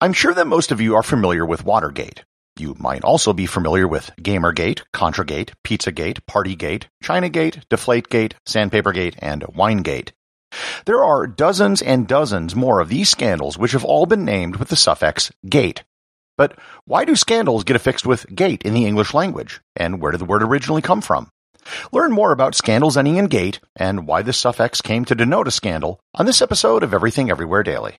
I'm sure that most of you are familiar with Watergate. You might also be familiar with Gamergate, Contragate, Pizzagate, Partygate, Chinagate, Deflategate, Sandpapergate, and Winegate. There are dozens and dozens more of these scandals which have all been named with the suffix gate. But why do scandals get affixed with gate in the English language? And where did the word originally come from? Learn more about scandals ending in gate and why this suffix came to denote a scandal on this episode of Everything Everywhere Daily.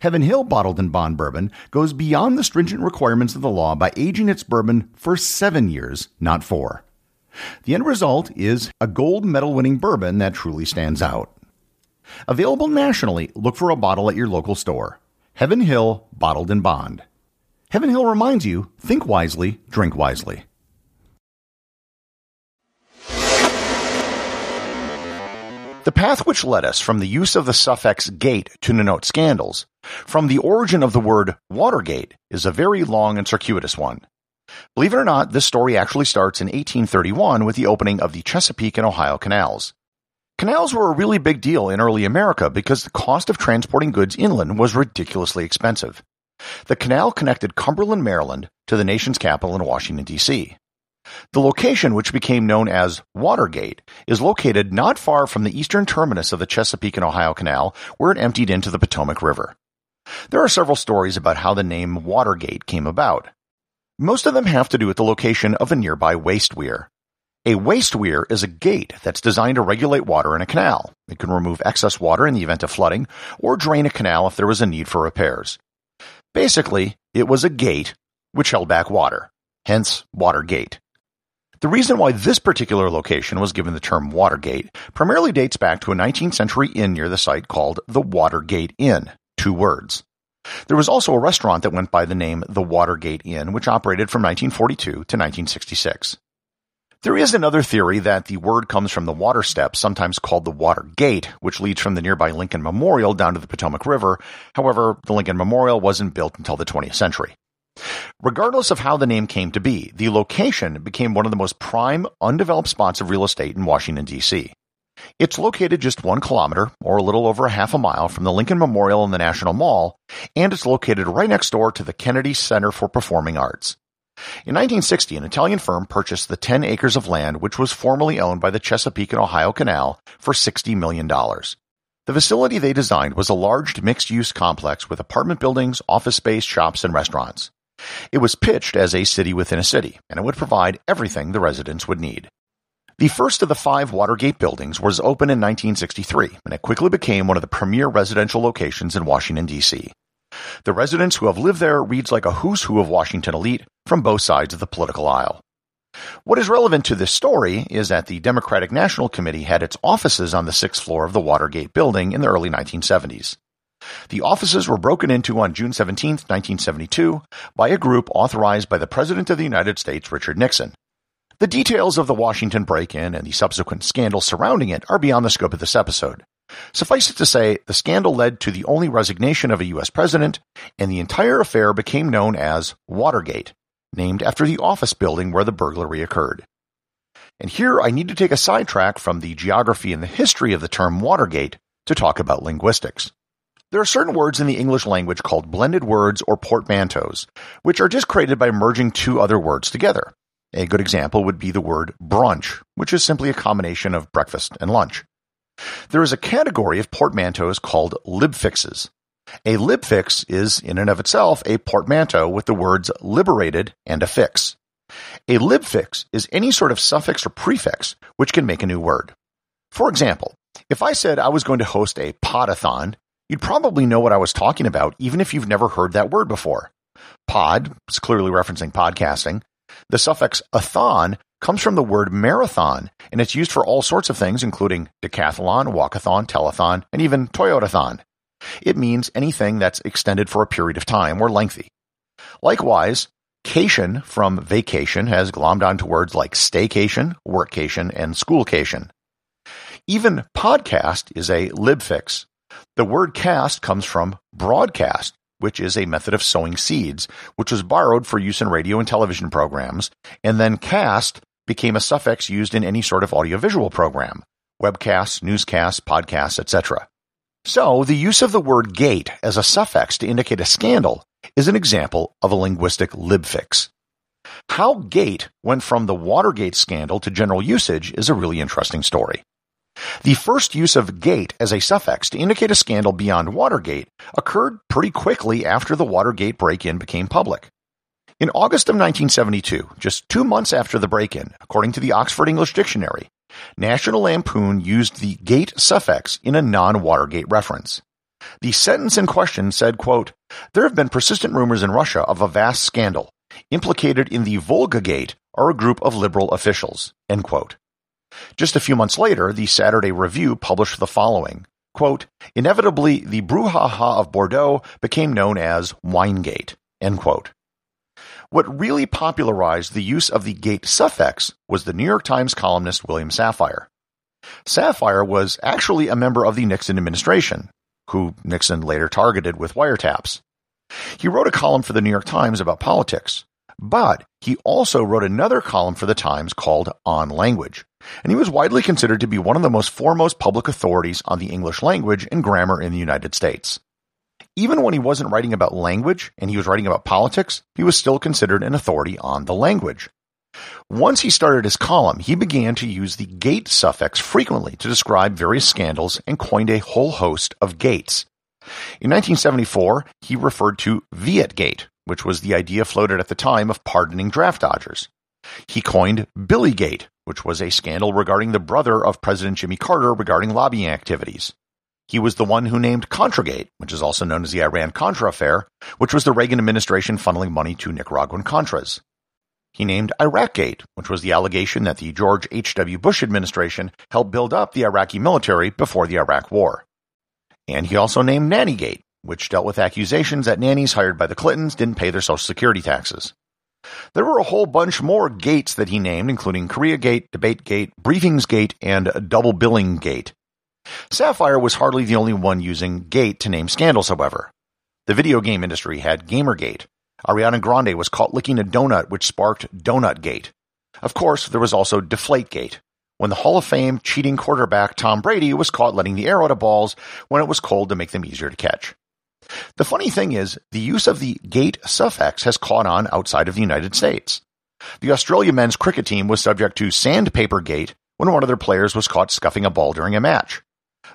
Heaven Hill Bottled in Bond bourbon goes beyond the stringent requirements of the law by aging its bourbon for seven years, not four. The end result is a gold medal winning bourbon that truly stands out. Available nationally, look for a bottle at your local store. Heaven Hill Bottled in Bond. Heaven Hill reminds you think wisely, drink wisely. The path which led us from the use of the suffix gate to denote scandals, from the origin of the word Watergate, is a very long and circuitous one. Believe it or not, this story actually starts in 1831 with the opening of the Chesapeake and Ohio canals. Canals were a really big deal in early America because the cost of transporting goods inland was ridiculously expensive. The canal connected Cumberland, Maryland to the nation's capital in Washington, D.C. The location, which became known as Watergate, is located not far from the eastern terminus of the Chesapeake and Ohio Canal, where it emptied into the Potomac River. There are several stories about how the name Watergate came about. Most of them have to do with the location of a nearby waste weir. A waste weir is a gate that's designed to regulate water in a canal. It can remove excess water in the event of flooding or drain a canal if there was a need for repairs. Basically, it was a gate which held back water, hence Watergate. The reason why this particular location was given the term Watergate primarily dates back to a 19th century inn near the site called the Watergate Inn, two words. There was also a restaurant that went by the name the Watergate Inn, which operated from 1942 to 1966. There is another theory that the word comes from the water steps, sometimes called the Water Gate, which leads from the nearby Lincoln Memorial down to the Potomac River. However, the Lincoln Memorial wasn't built until the 20th century. Regardless of how the name came to be, the location became one of the most prime, undeveloped spots of real estate in Washington, D.C. It's located just one kilometer, or a little over a half a mile, from the Lincoln Memorial and the National Mall, and it's located right next door to the Kennedy Center for Performing Arts. In 1960, an Italian firm purchased the 10 acres of land which was formerly owned by the Chesapeake and Ohio Canal for $60 million. The facility they designed was a large mixed-use complex with apartment buildings, office space, shops, and restaurants. It was pitched as a city within a city, and it would provide everything the residents would need. The first of the five Watergate buildings was opened in 1963, and it quickly became one of the premier residential locations in Washington, D.C. The residents who have lived there reads like a who's who of Washington elite from both sides of the political aisle. What is relevant to this story is that the Democratic National Committee had its offices on the sixth floor of the Watergate building in the early 1970s. The offices were broken into on June 17, 1972, by a group authorized by the President of the United States, Richard Nixon. The details of the Washington break in and the subsequent scandal surrounding it are beyond the scope of this episode. Suffice it to say, the scandal led to the only resignation of a U.S. president, and the entire affair became known as Watergate, named after the office building where the burglary occurred. And here I need to take a sidetrack from the geography and the history of the term Watergate to talk about linguistics. There are certain words in the English language called blended words or portmanteaus, which are just created by merging two other words together. A good example would be the word brunch, which is simply a combination of breakfast and lunch. There is a category of portmanteaus called libfixes. A libfix is, in and of itself, a portmanteau with the words liberated and affix. A libfix is any sort of suffix or prefix which can make a new word. For example, if I said I was going to host a podathon, You'd probably know what I was talking about, even if you've never heard that word before. Pod is clearly referencing podcasting. The suffix athon comes from the word marathon, and it's used for all sorts of things, including decathlon, walkathon, telethon, and even Toyotathon. It means anything that's extended for a period of time or lengthy. Likewise, cation from vacation has glommed onto words like staycation, workcation, and schoolcation. Even podcast is a libfix, the word cast comes from broadcast, which is a method of sowing seeds, which was borrowed for use in radio and television programs, and then cast became a suffix used in any sort of audiovisual program, webcasts, newscasts, podcasts, etc. So, the use of the word gate as a suffix to indicate a scandal is an example of a linguistic libfix. How gate went from the Watergate scandal to general usage is a really interesting story. The first use of gate as a suffix to indicate a scandal beyond Watergate occurred pretty quickly after the Watergate break-in became public. In August of 1972, just two months after the break-in, according to the Oxford English Dictionary, National Lampoon used the gate suffix in a non-Watergate reference. The sentence in question said, quote, There have been persistent rumors in Russia of a vast scandal. Implicated in the Volga Gate are a group of liberal officials. End quote. Just a few months later, the Saturday Review published the following quote, Inevitably, the brouhaha of Bordeaux became known as Winegate. End quote. What really popularized the use of the gate suffix was the New York Times columnist William Safire. Safire was actually a member of the Nixon administration, who Nixon later targeted with wiretaps. He wrote a column for the New York Times about politics, but he also wrote another column for the Times called On Language, and he was widely considered to be one of the most foremost public authorities on the English language and grammar in the United States. Even when he wasn't writing about language and he was writing about politics, he was still considered an authority on the language. Once he started his column, he began to use the gate suffix frequently to describe various scandals and coined a whole host of gates. In 1974, he referred to Vietgate, which was the idea floated at the time of pardoning draft dodgers. He coined Billygate, which was a scandal regarding the brother of President Jimmy Carter regarding lobbying activities. He was the one who named Contragate, which is also known as the Iran Contra affair, which was the Reagan administration funneling money to Nicaraguan Contras. He named Iraqgate, which was the allegation that the George H.W. Bush administration helped build up the Iraqi military before the Iraq War. And he also named Nannygate, which dealt with accusations that nannies hired by the Clintons didn't pay their Social Security taxes. There were a whole bunch more gates that he named, including Korea Gate, Debate Gate, Briefings Gate, and Double Billing Gate. Safire was hardly the only one using Gate to name scandals, however. The video game industry had Gamergate. Ariana Grande was caught licking a donut, which sparked Donut Gate. Of course, there was also Deflategate, when the Hall of Fame cheating quarterback Tom Brady was caught letting the air out of balls when it was cold to make them easier to catch. The funny thing is, the use of the gate suffix has caught on outside of the United States. The Australia men's cricket team was subject to sandpaper gate when one of their players was caught scuffing a ball during a match.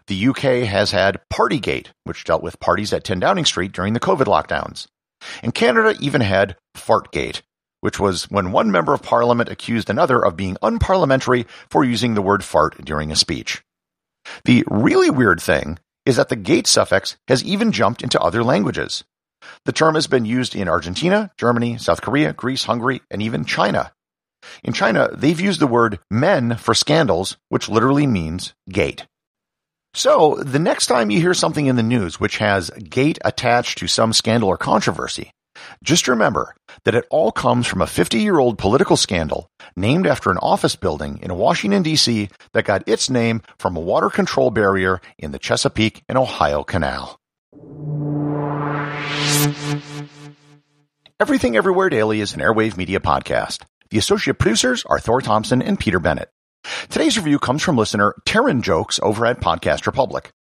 The UK has had Partygate, which dealt with parties at 10 Downing Street during the COVID lockdowns. And Canada even had Fartgate, which was when one member of parliament accused another of being unparliamentary for using the word fart during a speech. The really weird thing is that the gate suffix has even jumped into other languages. The term has been used in Argentina, Germany, South Korea, Greece, Hungary, and even China. In China, they've used the word men for scandals, which literally means gate. So, the next time you hear something in the news which has gate attached to some scandal or controversy, just remember that it all comes from a 50 year old political scandal named after an office building in Washington, D.C. that got its name from a water control barrier in the Chesapeake and Ohio Canal. Everything Everywhere Daily is an Airwave Media podcast. The associate producers are Thor Thompson and Peter Bennett. Today's review comes from listener Taryn Jokes over at Podcast Republic.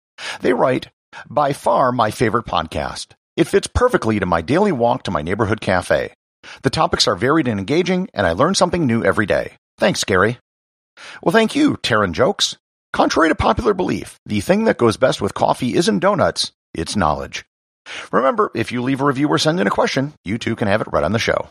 They write, by far my favorite podcast. It fits perfectly to my daily walk to my neighborhood cafe. The topics are varied and engaging, and I learn something new every day. Thanks, Gary. Well, thank you, Taryn Jokes. Contrary to popular belief, the thing that goes best with coffee isn't donuts, it's knowledge. Remember, if you leave a review or send in a question, you too can have it right on the show.